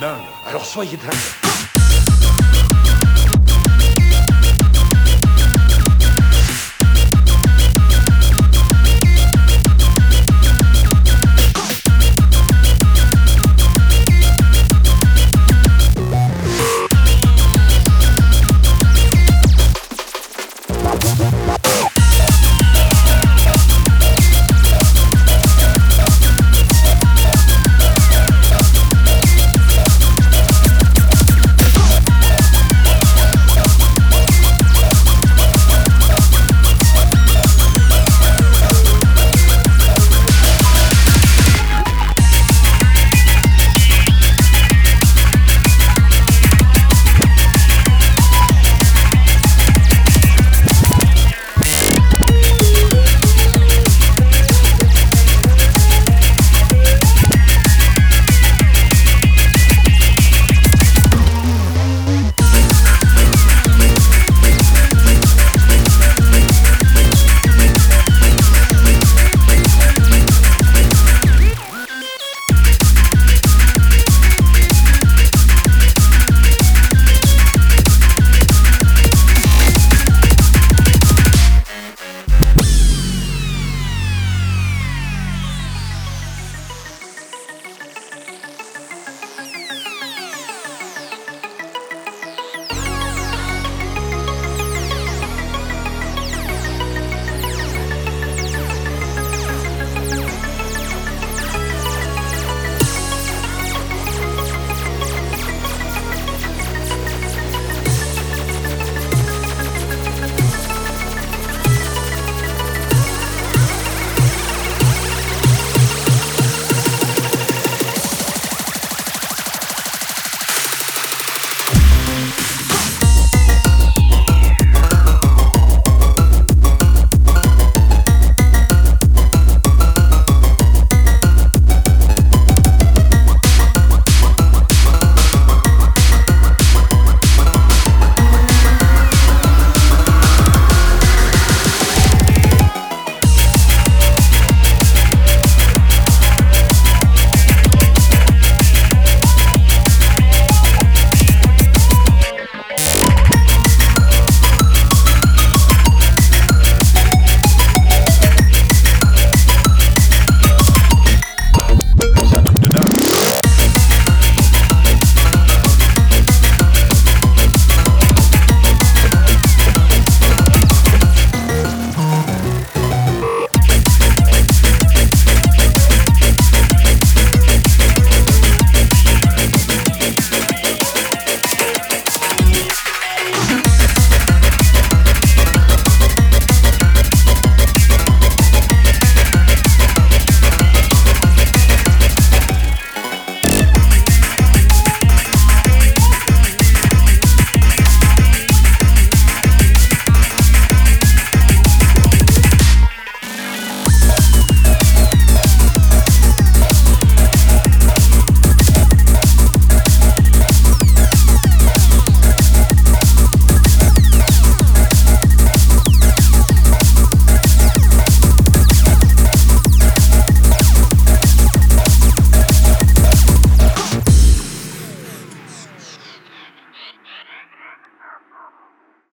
dingue. Alors soyez dingue.